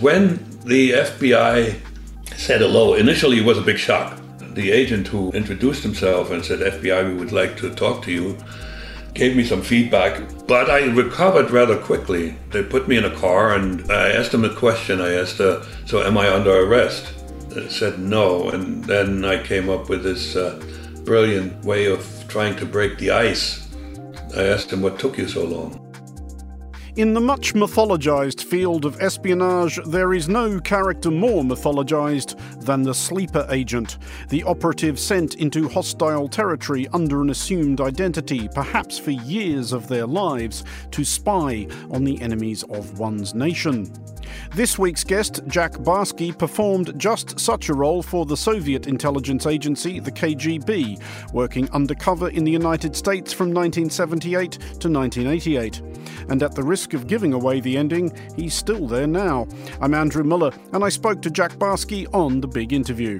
When the FBI said hello, initially it was a big shock. The agent who introduced himself and said, FBI, we would like to talk to you, gave me some feedback, but I recovered rather quickly. They put me in a car and I asked them a question. I asked, uh, So am I under arrest? They said no. And then I came up with this uh, brilliant way of trying to break the ice. I asked him, What took you so long? In the much mythologized field of espionage, there is no character more mythologized than the sleeper agent, the operative sent into hostile territory under an assumed identity, perhaps for years of their lives, to spy on the enemies of one's nation. This week's guest, Jack Barsky, performed just such a role for the Soviet intelligence agency, the KGB, working undercover in the United States from 1978 to 1988. And at the risk of giving away the ending, he's still there now. I'm Andrew Mueller, and I spoke to Jack Barsky on the big interview.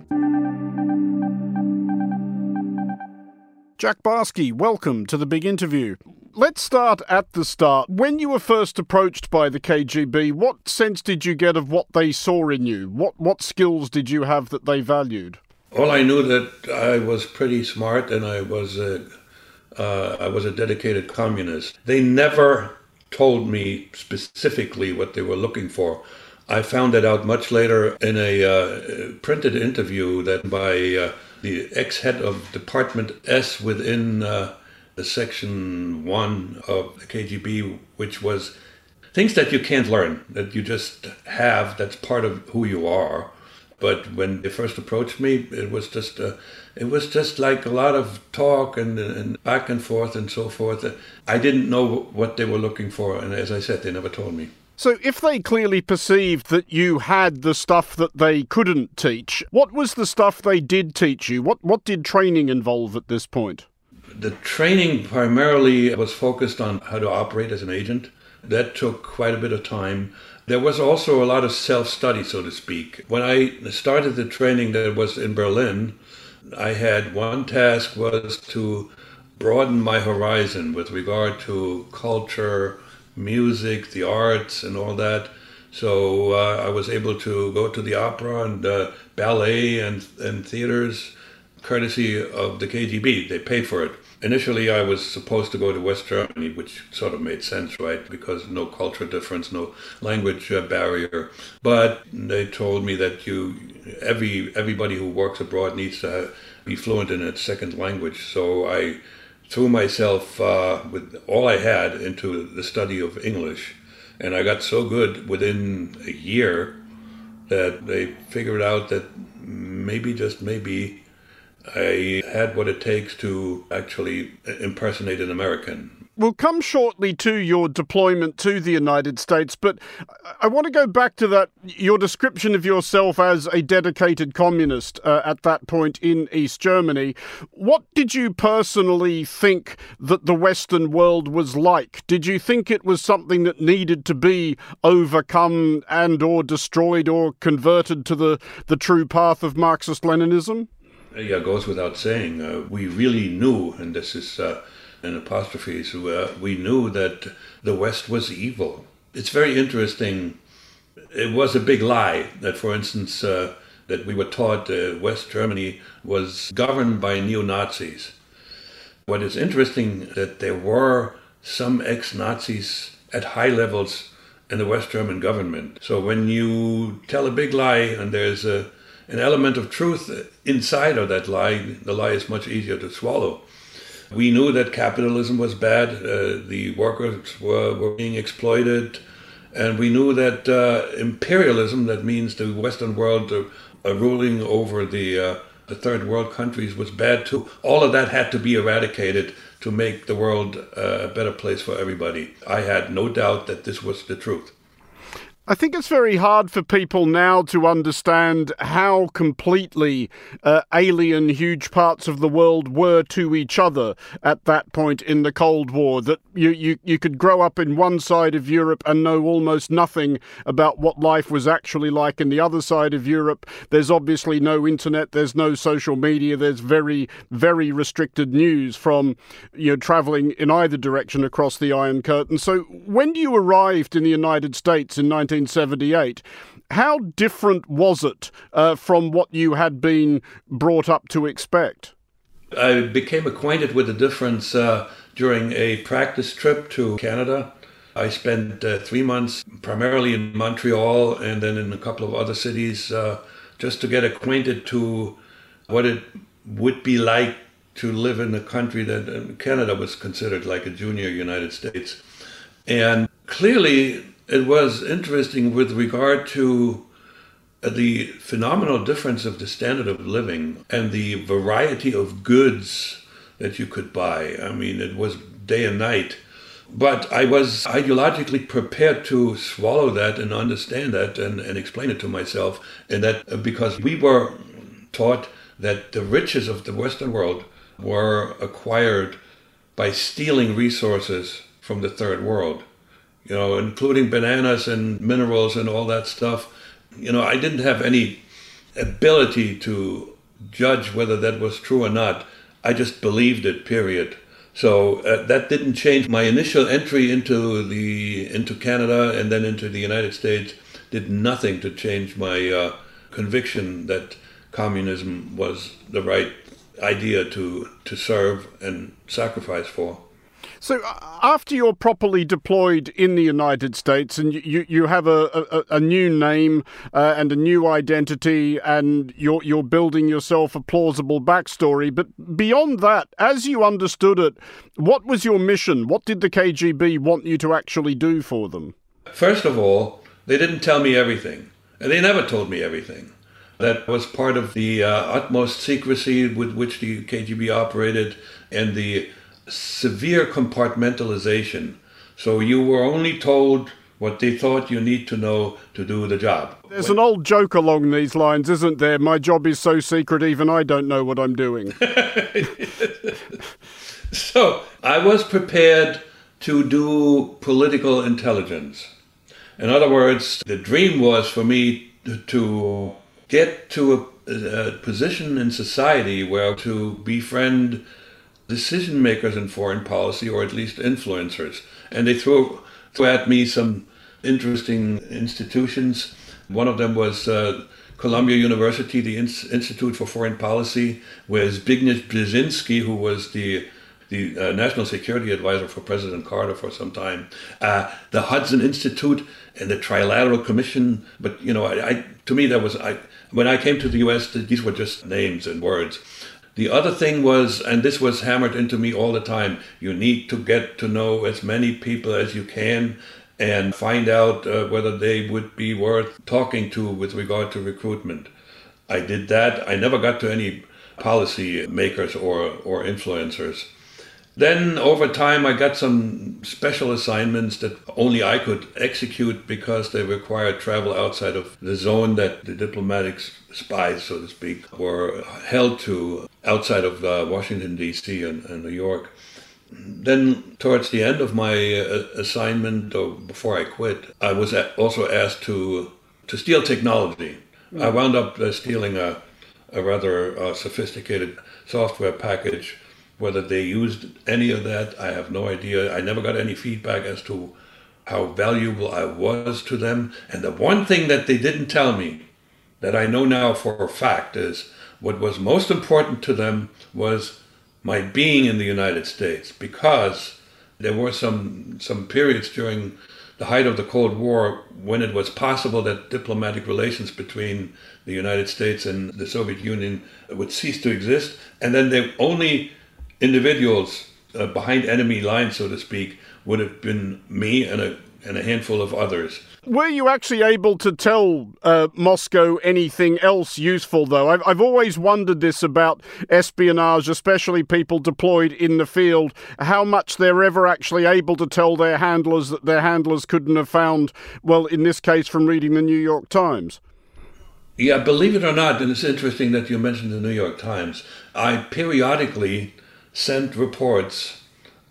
Jack Barsky, welcome to the big interview. Let's start at the start. When you were first approached by the KGB, what sense did you get of what they saw in you? What what skills did you have that they valued? Well, I knew that I was pretty smart and I was a, uh, I was a dedicated communist. They never told me specifically what they were looking for. I found that out much later in a uh, printed interview that by uh, the ex head of Department S within uh, the section one of the KGB, which was things that you can't learn, that you just have, that's part of who you are. But when they first approached me, it was just uh, it was just like a lot of talk and, and back and forth and so forth. I didn't know what they were looking for, and as I said, they never told me. So, if they clearly perceived that you had the stuff that they couldn't teach, what was the stuff they did teach you? What what did training involve at this point? The training primarily was focused on how to operate as an agent. That took quite a bit of time. There was also a lot of self study, so to speak. When I started the training that was in Berlin, I had one task was to broaden my horizon with regard to culture, music, the arts, and all that. So uh, I was able to go to the opera and uh, ballet and, and theaters courtesy of the KGB. They paid for it. Initially, I was supposed to go to West Germany, which sort of made sense, right? Because no culture difference, no language uh, barrier. But they told me that you, every everybody who works abroad needs to be fluent in a second language. So I threw myself uh, with all I had into the study of English, and I got so good within a year that they figured out that maybe just maybe I had what it takes to actually impersonate an American. We'll come shortly to your deployment to the United States, but I want to go back to that your description of yourself as a dedicated communist uh, at that point in East Germany. What did you personally think that the Western world was like? Did you think it was something that needed to be overcome and or destroyed or converted to the, the true path of Marxist Leninism? Yeah, goes without saying. Uh, we really knew, and this is uh, an apostrophe, so uh, we knew that the West was evil. It's very interesting. It was a big lie that, for instance, uh, that we were taught uh, West Germany was governed by neo Nazis. What is interesting that there were some ex Nazis at high levels in the West German government. So when you tell a big lie and there's a an element of truth inside of that lie, the lie is much easier to swallow. We knew that capitalism was bad, uh, the workers were, were being exploited, and we knew that uh, imperialism, that means the Western world uh, ruling over the, uh, the third world countries, was bad too. All of that had to be eradicated to make the world uh, a better place for everybody. I had no doubt that this was the truth. I think it's very hard for people now to understand how completely uh, alien huge parts of the world were to each other at that point in the Cold War. That you, you, you could grow up in one side of Europe and know almost nothing about what life was actually like in the other side of Europe. There's obviously no internet, there's no social media, there's very, very restricted news from you know traveling in either direction across the Iron Curtain. So when you arrived in the United States in 19 1978. How different was it uh, from what you had been brought up to expect? I became acquainted with the difference uh, during a practice trip to Canada. I spent uh, three months primarily in Montreal and then in a couple of other cities uh, just to get acquainted to what it would be like to live in a country that uh, Canada was considered like a junior United States. And clearly, it was interesting with regard to uh, the phenomenal difference of the standard of living and the variety of goods that you could buy. I mean, it was day and night. But I was ideologically prepared to swallow that and understand that and, and explain it to myself. And that uh, because we were taught that the riches of the Western world were acquired by stealing resources from the third world, you know, including bananas and minerals and all that stuff. You know, I didn't have any ability to judge whether that was true or not. I just believed it, period. So uh, that didn't change my initial entry into the into Canada and then into the United States. Did nothing to change my uh, conviction that communism was the right idea to to serve and sacrifice for. So uh, after you're properly deployed in the United States and you, you have a, a, a new name uh, and a new identity and you're, you're building yourself a plausible backstory, but beyond that, as you understood it, what was your mission? What did the KGB want you to actually do for them? First of all, they didn't tell me everything. And they never told me everything. That was part of the uh, utmost secrecy with which the KGB operated and the severe compartmentalization. So you were only told what they thought you need to know to do the job. There's when... an old joke along these lines, isn't there? My job is so secret, even I don't know what I'm doing. so I was prepared to do political intelligence. In other words, the dream was for me to get to a, a position in society where to befriend decision makers in foreign policy, or at least influencers. And they threw, threw at me some interesting institutions. One of them was uh, Columbia University, the Institute for Foreign Policy, where Zbigniew Brzezinski, who was the the uh, national security advisor for President Carter for some time, uh, the Hudson Institute and the Trilateral Commission. But you know, I, I, to me that was I when I came to the U.S. These were just names and words. The other thing was, and this was hammered into me all the time, you need to get to know as many people as you can and find out uh, whether they would be worth talking to with regard to recruitment. I did that. I never got to any policy makers or, or influencers. Then over time, I got some special assignments that only I could execute because they required travel outside of the zone that the diplomatic spies, so to speak, were held to outside of uh, Washington, D.C. And, and, New York. Then, towards the end of my uh, assignment, or before I quit, I was also asked to, to steal technology. Mm. I wound up uh, stealing a, a rather uh, sophisticated software package whether they used any of that, I have no idea. I never got any feedback as to how valuable I was to them. And the one thing that they didn't tell me that I know now for a fact is what was most important to them was my being in the United States because there were some some periods during the height of the Cold War when it was possible that diplomatic relations between the United States and the Soviet Union would cease to exist. And then they only individuals uh, behind enemy lines, so to speak, would have been me and a and a handful of others. Were you actually able to tell uh, Moscow anything else useful, though? I've, I've always wondered this about espionage, especially people deployed in the field, how much they're ever actually able to tell their handlers that their handlers couldn't have found, well, in this case, from reading the New York Times. Yeah, believe it or not, and it's interesting that you mentioned the New York Times. I periodically sent reports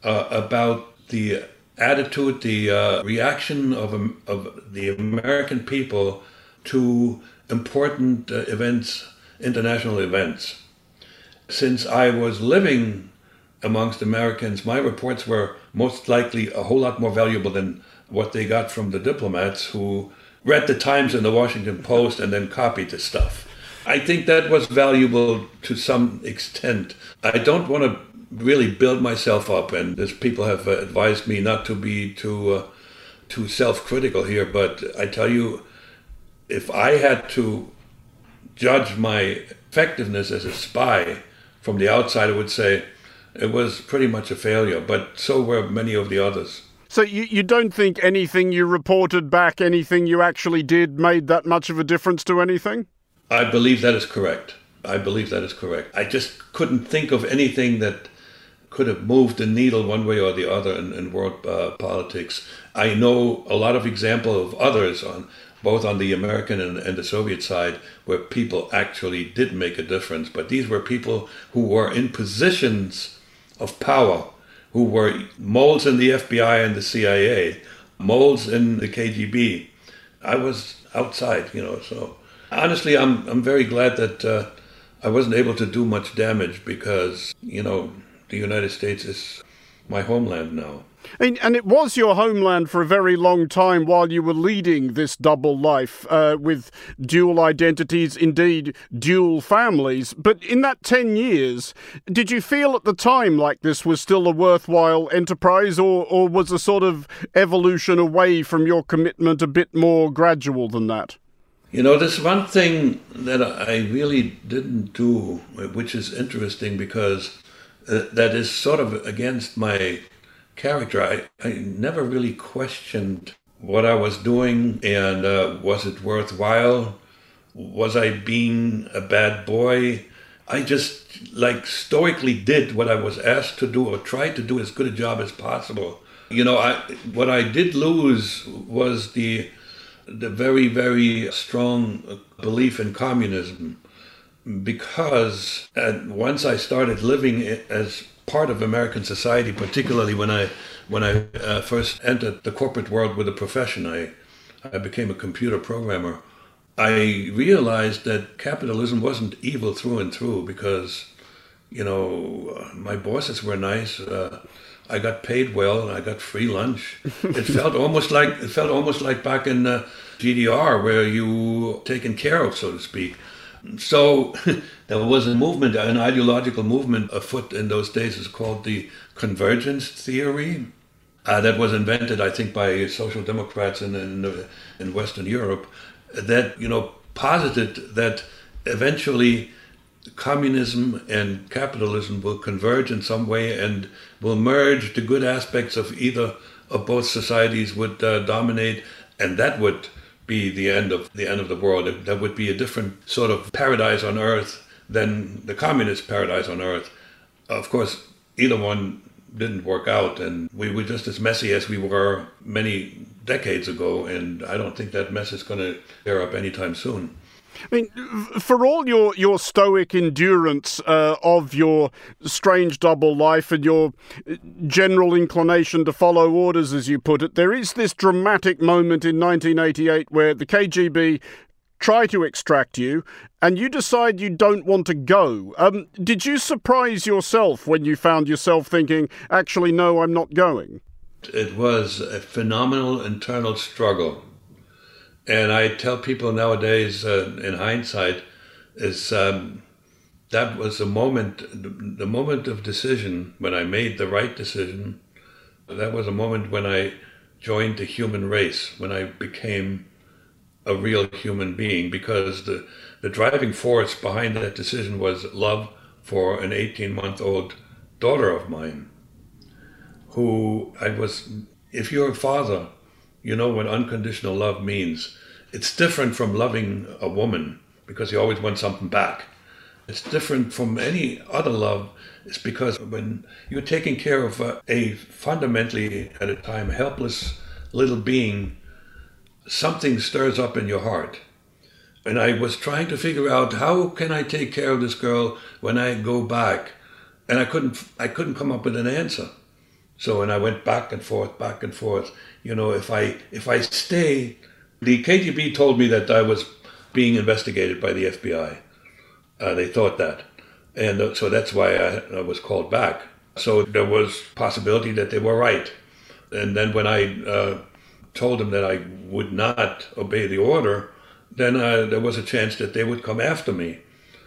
uh, about the attitude, the uh, reaction of, um, of the American people to important uh, events, international events. Since I was living amongst Americans, my reports were most likely a whole lot more valuable than what they got from the diplomats who read the Times and the Washington Post and then copied the stuff. I think that was valuable to some extent. I don't want to really build myself up, and as people have advised me not to be too uh, too self-critical here, but I tell you, if I had to judge my effectiveness as a spy from the outside, I would say it was pretty much a failure. But so were many of the others. So you, you don't think anything you reported back, anything you actually did, made that much of a difference to anything? I believe that is correct. I believe that is correct. I just couldn't think of anything that could have moved the needle one way or the other in, in world uh, politics. I know a lot of example of others on both on the American and, and, the Soviet side where people actually did make a difference. But these were people who were in positions of power, who were moles in the FBI and the CIA, moles in the KGB. I was outside, you know. So honestly, I'm I'm very glad that uh, I wasn't able to do much damage because you know the United States is my homeland now. And it was your homeland for a very long time while you were leading this double life uh, with dual identities, indeed dual families. But in that 10 years, did you feel at the time like this was still a worthwhile enterprise, or, or was the sort of evolution away from your commitment a bit more gradual than that? You know, there's one thing that I really didn't do, which is interesting because uh, that is sort of against my character. I, I never really questioned what I was doing and uh, was it worthwhile? Was I being a bad boy? I just like stoically did what I was asked to do or tried to do as good a job as possible. You know, I what I did lose was the the very very strong belief in communism because once I started living as part of American society, particularly when I when I uh, first entered the corporate world with a profession, I I became a computer programmer. I realized that capitalism wasn't evil through and through because, you know, my bosses were nice. Uh, I got paid well. I got free lunch. it felt almost like it felt almost like back in uh, GDR where you taken care of, so to speak. So there was a movement, an ideological movement afoot in those days. It's called the convergence theory. Uh, that was invented, I think, by social democrats in, in, in Western Europe. That you know posited that eventually communism and capitalism will converge in some way and will merge. The good aspects of either of both societies would uh, dominate, and that would be the end of the end of the world. That would be a different sort of paradise on earth than the communist paradise on earth. Of course, either one didn't work out, and we were just as messy as we were many decades ago. And I don't think that mess is going to clear up anytime soon. I mean, for all your, your stoic endurance uh, of your strange double life and your uh, general inclination to follow orders, as you put it, there is this dramatic moment in 1988 where the KGB try to extract you and you decide you don't want to go. Um, did you surprise yourself when you found yourself thinking, actually, no, I'm not going? It was a phenomenal internal struggle and I tell people nowadays, uh, in hindsight, is um, that was the moment, the moment of decision when I made the right decision. That was a moment when I joined the human race, when I became a real human being, because the, the driving force behind that decision was love for an 18 month old daughter of mine, who I was, if you're a father, you know what unconditional love means. It's different from loving a woman because you always want something back. It's different from any other love. It's because when you're taking care of a, a fundamentally, at a time, helpless little being, something stirs up in your heart. And I was trying to figure out how can I take care of this girl when I go back, and I couldn't. I couldn't come up with an answer. So when I went back and forth, back and forth, you know, if I if I stay, the KGB told me that I was being investigated by the FBI. Uh, they thought that, and uh, so that's why I, I, was called back. So there was possibility that they were right. And then when I uh, told them that I would not obey the order, then uh, there was a chance that they would come after me.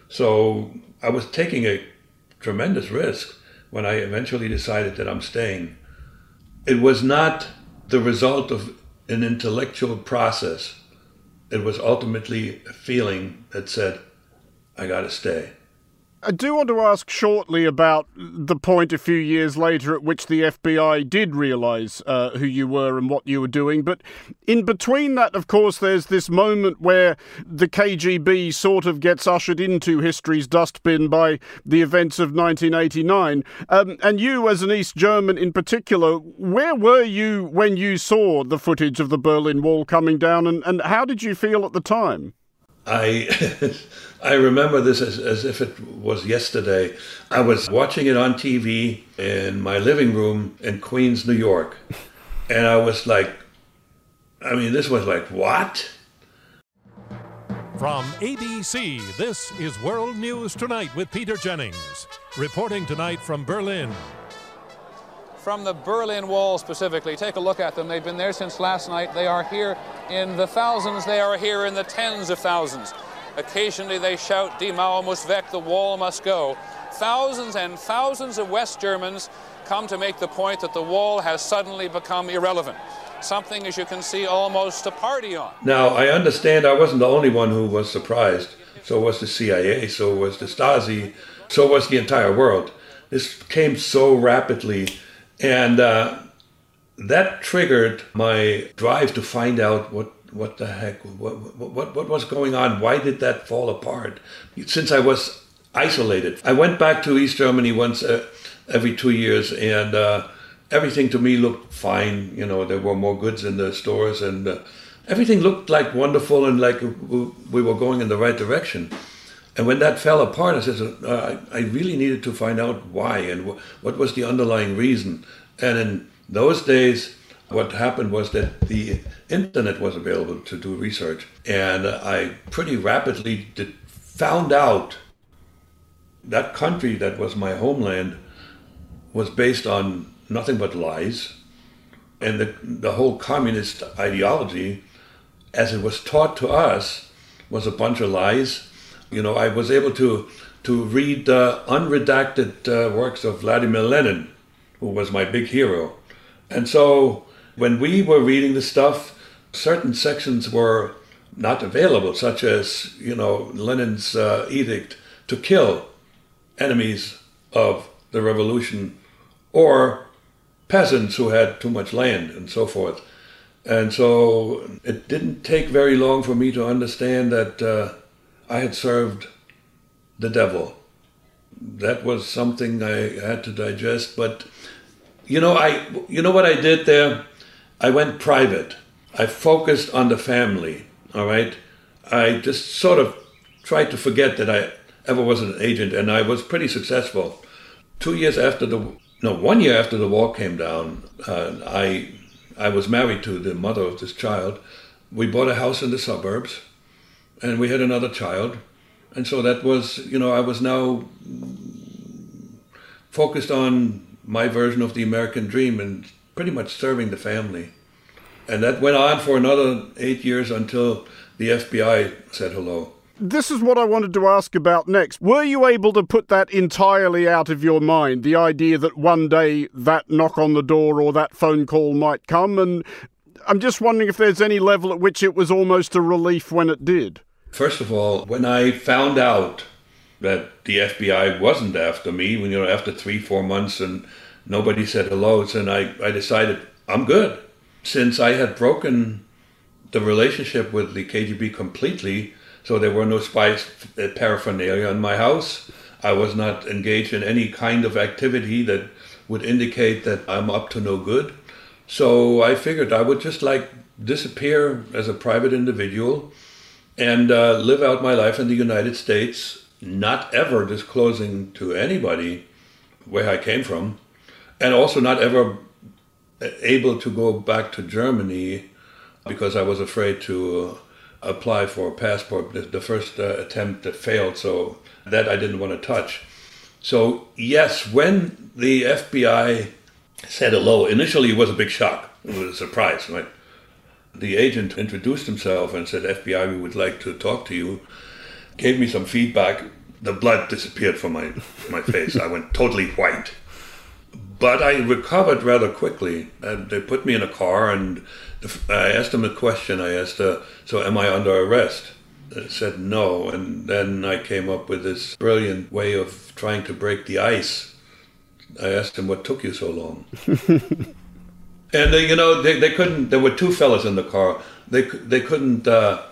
So I was taking a tremendous risk when I eventually decided that I'm staying. It was not the result of an intellectual process. It was ultimately a feeling that said, I got to stay. I do want to ask shortly about the point a few years later at which the FBI did realise uh, who you were and what you were doing. But in between that, of course, there's this moment where the KGB sort of gets ushered into history's dustbin by the events of 1989. Um, and you, as an East German in particular, where were you when you saw the footage of the Berlin Wall coming down, and, and how did you feel at the time? I I remember this as, as if it was yesterday. I was watching it on TV in my living room in Queens, New York, and I was like, I mean, this was like what? From ABC, this is World News Tonight with Peter Jennings, reporting tonight from Berlin from the Berlin Wall specifically. Take a look at them. They've been there since last night. They are here in the thousands. They are here in the tens of thousands. Occasionally they shout, Die Mauer muss weg, the wall must go. Thousands and thousands of West Germans come to make the point that the wall has suddenly become irrelevant. Something, as you can see, almost a party on. Now, I understand I wasn't the only one who was surprised. So was the CIA, so was the Stasi, so was the entire world. This came so rapidly and uh, that triggered my drive to find out what what the heck what, what what was going on. Why did that fall apart? Since i was isolated. I went back to east germany once uh, every two years and uh, everything to me looked fine. You know there were more goods in the stores and uh, everything looked like wonderful and like we were going in the right direction and when that fell apart, I said, uh, I, really needed to find out why and wh- what was the underlying reason. And in those days, what happened was that the internet was available to do research. And I pretty rapidly did, found out that country that was my homeland was based on nothing but lies. And the, the whole communist ideology, as it was taught to us, was a bunch of lies you know, I was able to to read uh, unredacted uh, works of Vladimir Lenin, who was my big hero. And so when we were reading the stuff, certain sections were not available, such as, you know, Lenin's uh, edict to kill enemies of the revolution or peasants who had too much land and so forth. And so it didn't take very long for me to understand that uh, I had served the devil. That was something I had to digest. But you know, I you know what I did there? I went private. I focused on the family. All right. I just sort of tried to forget that I ever was an agent, and I was pretty successful. Two years after the no, one year after the wall came down, uh, I I was married to the mother of this child. We bought a house in the suburbs and we had another child. And so that was, you know, I was now focused on my version of the American dream and pretty much serving the family. And that went on for another eight years until the FBI said hello. This is what I wanted to ask about next. Were you able to put that entirely out of your mind? The idea that one day that knock on the door or that phone call might come? And I'm just wondering if there's any level at which it was almost a relief when it did. First of all, when I found out that the FBI wasn't after me, when you know after three, four months and nobody said hello, then I, I decided I'm good. Since I had broken the relationship with the KGB completely, so there were no spy uh, paraphernalia in my house. I was not engaged in any kind of activity that would indicate that I'm up to no good. So I figured I would just like disappear as a private individual and uh, live out my life in the United States, not ever disclosing to anybody where I came from, and also not ever able to go back to Germany because I was afraid to uh, apply for a passport. The, first uh, attempt that failed, so that I didn't want to touch. So, yes, when the FBI said hello, initially it was a big shock. It was a surprise, right? The agent introduced himself and said, FBI, we would like to talk to you. Gave me some feedback. The blood disappeared from my, my face. I went totally white. But I recovered rather quickly. And they put me in a car and I asked them a question. I asked, uh, So am I under arrest? They said no. And then I came up with this brilliant way of trying to break the ice. I asked him, What took you so long? and they, you know, they, they couldn't, there were two fellas in the car. They, they couldn't uh,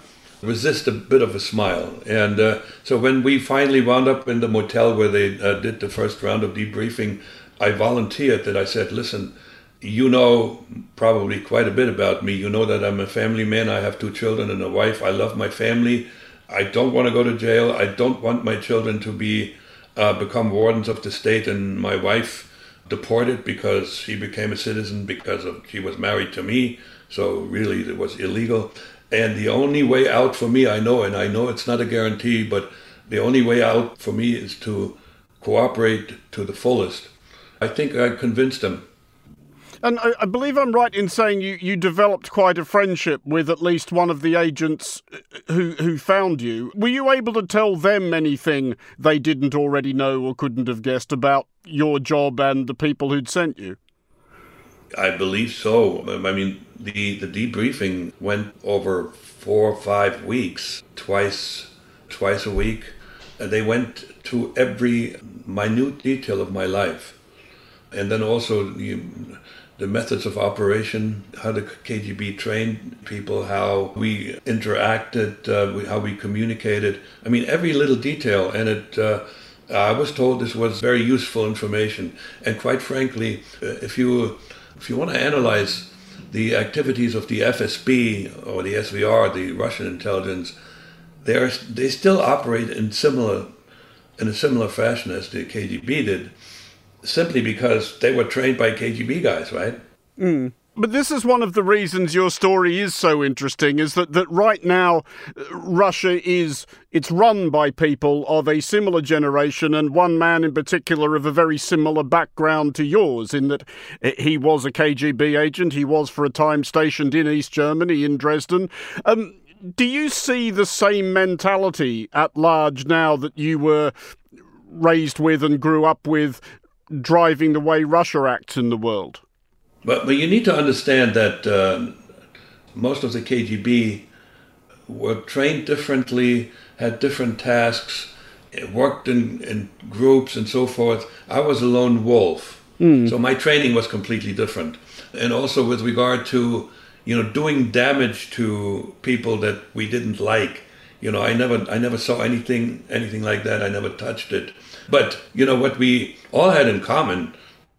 resist a bit of a smile. And uh, so when we finally wound up in the motel where they uh, did the first round of debriefing, I volunteered that I said, Listen, you know probably quite a bit about me. You know that I'm a family man. I have two children and a wife. I love my family. I don't want to go to jail. I don't want my children to be uh, become wardens of the state and my wife deported because she became a citizen because of she was married to me. So really, it was illegal. And the only way out for me, I know, and I know it's not a guarantee, but the only way out for me is to cooperate to the fullest. I think I convinced them and I, I, believe I'm right in saying you, you developed quite a friendship with at least one of the agents uh, who who found you. Were you able to tell them anything they didn't already know or couldn't have guessed about your job and the people who'd sent you? I believe so. I mean, the, the debriefing went over four or five weeks, twice twice a week. They went to every minute detail of my life. And then also you, the methods of operation, how the KGB trained people, how we interacted, uh, how we communicated. I mean, every little detail. And it, uh, I was told this was very useful information. And quite frankly, uh, if you if you want to analyze the activities of the FSB or the SVR, the Russian intelligence, they are, they still operate in similar in a similar fashion as the KGB did simply because they were trained by KGB guys, right? Mm. But this is one of the reasons your story is so interesting is that, that right now Russia is it's run by people of a similar generation and one man in particular of a very similar background to yours in that he was a KGB agent he was for a time stationed in East Germany in Dresden um, do you see the same mentality at large now that you were raised with and grew up with driving the way Russia acts in the world. But, but you need to understand that uh, most of the KGB were trained differently, had different tasks, worked in, in groups and so forth. I was a lone wolf. Mm. So my training was completely different. And also with regard to, you know, doing damage to people that we didn't like. You know, I never I never saw anything anything like that. I never touched it. But, you know, what we all had in common,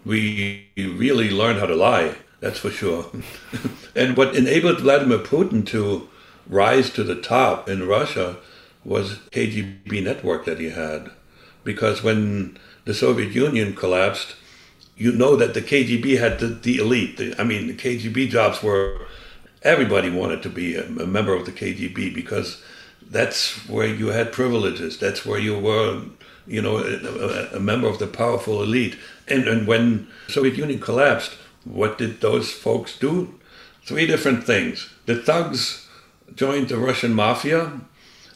we really learned how to lie, that's for sure. and what enabled Vladimir Putin to rise to the top in Russia was KGB network that he had. Because when the Soviet Union collapsed, you know that the KGB had the, the elite. The, I mean, the KGB jobs were, everybody wanted to be a, a member of the KGB because that's where you had privileges. That's where you were you know, a, a, member of the powerful elite. And, and when Soviet Union collapsed, what did those folks do? Three different things. The thugs joined the Russian mafia.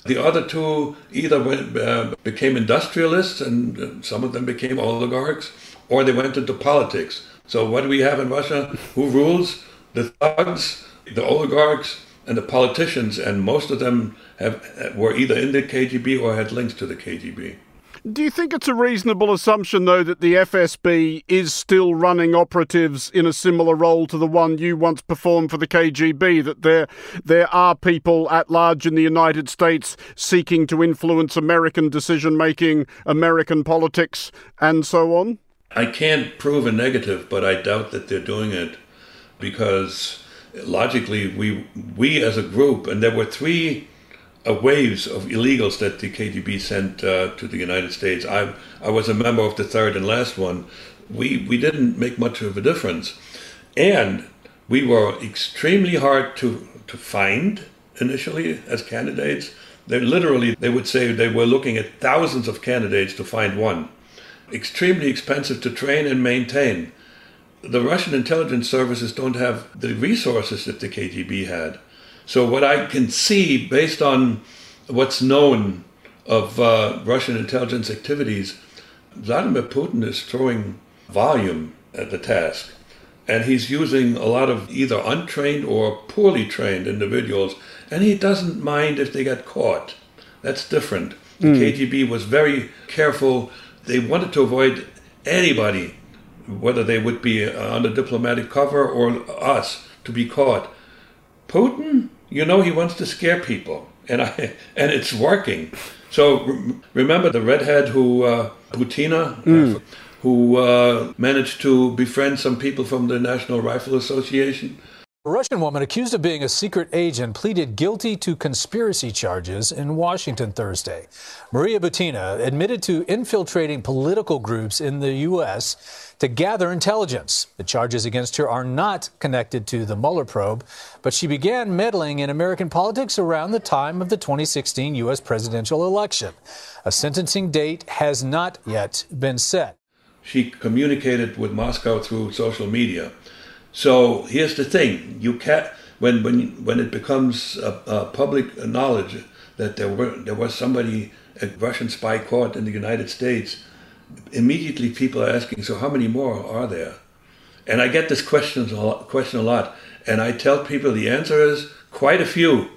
The other two either went, uh, became industrialists, and uh, some of them became oligarchs, or they went into politics. So what do we have in Russia? Who rules? The thugs, the oligarchs, and the politicians, and most of them have were either in the KGB or had links to the KGB. Do you think it's a reasonable assumption, though, that the FSB is still running operatives in a similar role to the one you once performed for the KGB? That there, there are people at large in the United States seeking to influence American decision making, American politics, and so on? I can't prove a negative, but I doubt that they're doing it because logically, we, we as a group, and there were three uh, waves of illegals that the KGB sent uh, to the United States. I I was a member of the third and last one. We we didn't make much of a difference, and we were extremely hard to to find initially as candidates. They literally they would say they were looking at thousands of candidates to find one. Extremely expensive to train and maintain. The Russian intelligence services don't have the resources that the KGB had. So, what I can see based on what's known of uh, Russian intelligence activities, Vladimir Putin is throwing volume at the task. And he's using a lot of either untrained or poorly trained individuals, and he doesn't mind if they get caught. That's different. The mm. KGB was very careful. They wanted to avoid anybody, whether they would be under diplomatic cover or us, to be caught. Putin, you know, he wants to scare people, and I and it's working. So remember the redhead who uh, Butina, mm. who uh, managed to befriend some people from the National Rifle Association. A Russian woman accused of being a secret agent pleaded guilty to conspiracy charges in Washington Thursday. Maria Butina admitted to infiltrating political groups in the U.S. to gather intelligence. The charges against her are not connected to the Mueller probe, but she began meddling in American politics around the time of the 2016 U.S. presidential election. A sentencing date has not yet been set. She communicated with Moscow through social media so here's the thing: you can't when when when it becomes a, a public knowledge that there were there was somebody a Russian spy caught in the United States. Immediately, people are asking, "So how many more are there?" And I get this question a lot, question a lot, and I tell people the answer is quite a few,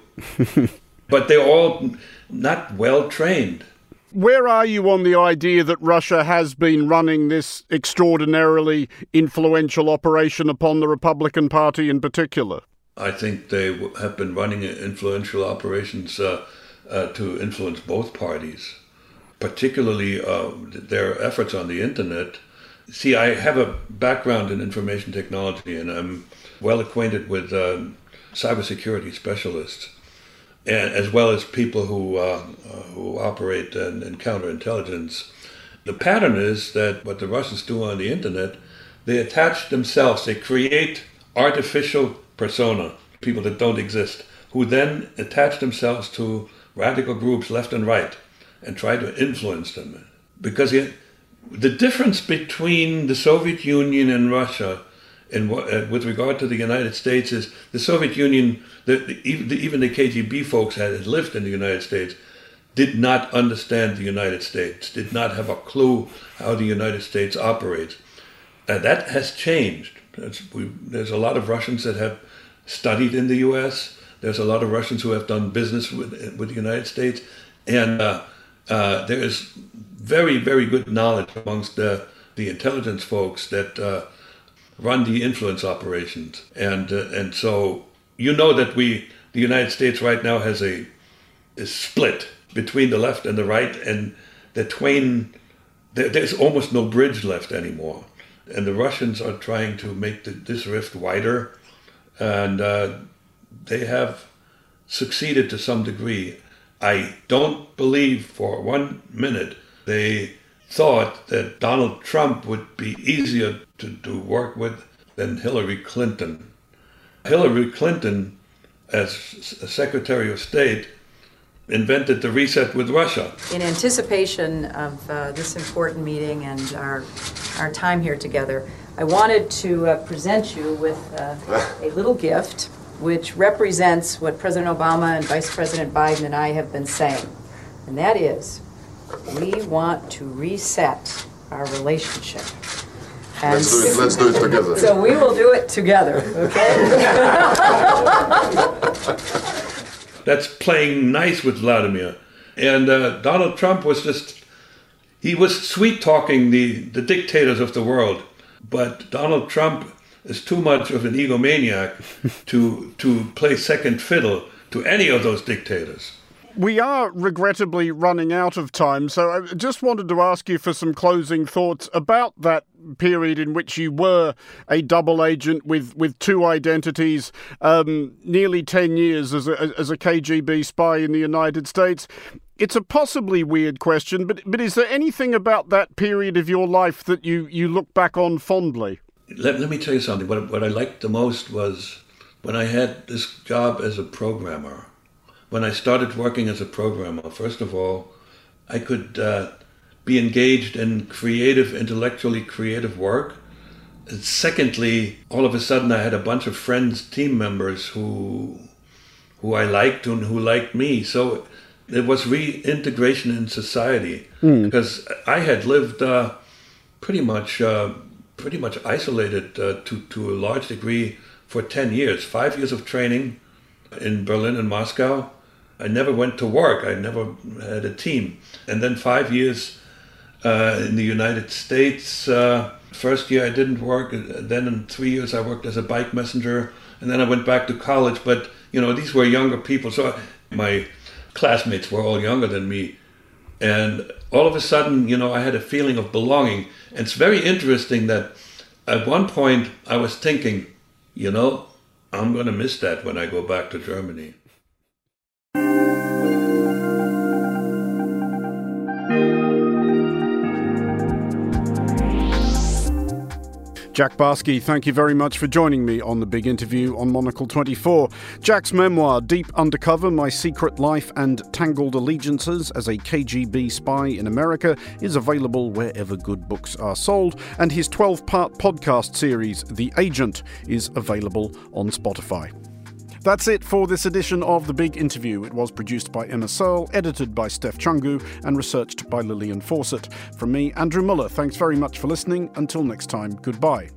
but they're all not well trained. Where are you on the idea that Russia has been running this extraordinarily influential operation upon the Republican Party in particular? I think they have been running influential operations uh, uh, to influence both parties, particularly uh, their efforts on the internet. See, I have a background in information technology and I'm well acquainted with um, cybersecurity specialists as well as people who uh, who operate in, in counterintelligence. The pattern is that what the Russians do on the internet, they attach themselves, they create artificial persona, people that don't exist, who then attach themselves to radical groups left and right and try to influence them. Because the difference between the Soviet Union and Russia and uh, with regard to the United States is the Soviet Union, the, the, even the KGB folks had lived in the United States, did not understand the United States, did not have a clue how the United States operates. And that has changed. We, there's a lot of Russians that have studied in the U.S. There's a lot of Russians who have done business with, with the United States. And uh, uh, there is very, very good knowledge amongst the, the intelligence folks that uh, run the influence operations, and uh, and so you know that we the United States right now has a, a split between the left and the right, and the twain there, there's almost no bridge left anymore, and the Russians are trying to make the, this rift wider, and uh, they have succeeded to some degree. I don't believe for one minute they thought that Donald Trump would be easier to, to work with than Hillary Clinton. Hillary Clinton, as Secretary of State, invented the reset with Russia. In anticipation of uh, this important meeting and our, our time here together, I wanted to uh, present you with uh, a little gift which represents what President Obama and Vice President Biden and I have been saying. And that is, we want to reset our relationship. And let's do it. Let's do it together. So we will do it together. Okay. That's playing nice with Vladimir, and uh, Donald Trump was just he was sweet talking the the dictators of the world, but Donald Trump is too much of an egomaniac to to play second fiddle to any of those dictators we are regrettably running out of time, so I just wanted to ask you for some closing thoughts about that period in which you were a double agent with, with two identities, um, nearly 10 years as a, as a KGB spy in the United States. It's a possibly weird question, but, but is there anything about that period of your life that you, you look back on fondly? Let, let me tell you something. What, what I liked the most was when I had this job as a programmer when I started working as a programmer, first of all, I could uh, be engaged in creative, intellectually creative work And secondly, all of a sudden I had a bunch of friends, team members who who I liked and who liked me. So it was reintegration in society mm. because I had lived uh, pretty much uh, pretty much isolated uh, to to a large degree for ten years. Five years of training in Berlin and Moscow. I never went to work. I never had a team, and then five years uh, in the United States. Uh, first year I didn't work. Then in three years I worked as a bike messenger, and then I went back to college. But you know these were younger people, so my classmates were all younger than me. And all of a sudden, you know, I had a feeling of belonging. And it's very interesting that at one point I was thinking, you know, I'm going to miss that when I go back to Germany. Jack Barsky, thank you very much for joining me on the big interview on Monocle 24. Jack's memoir, Deep Undercover My Secret Life and Tangled Allegiances as a KGB Spy in America, is available wherever good books are sold, and his 12 part podcast series, The Agent, is available on Spotify. That's it for this edition of The Big Interview. It was produced by Emma Searle, edited by Steph Chungu, and researched by Lillian Fawcett. From me, Andrew Mueller, thanks very much for listening. Until next time, goodbye.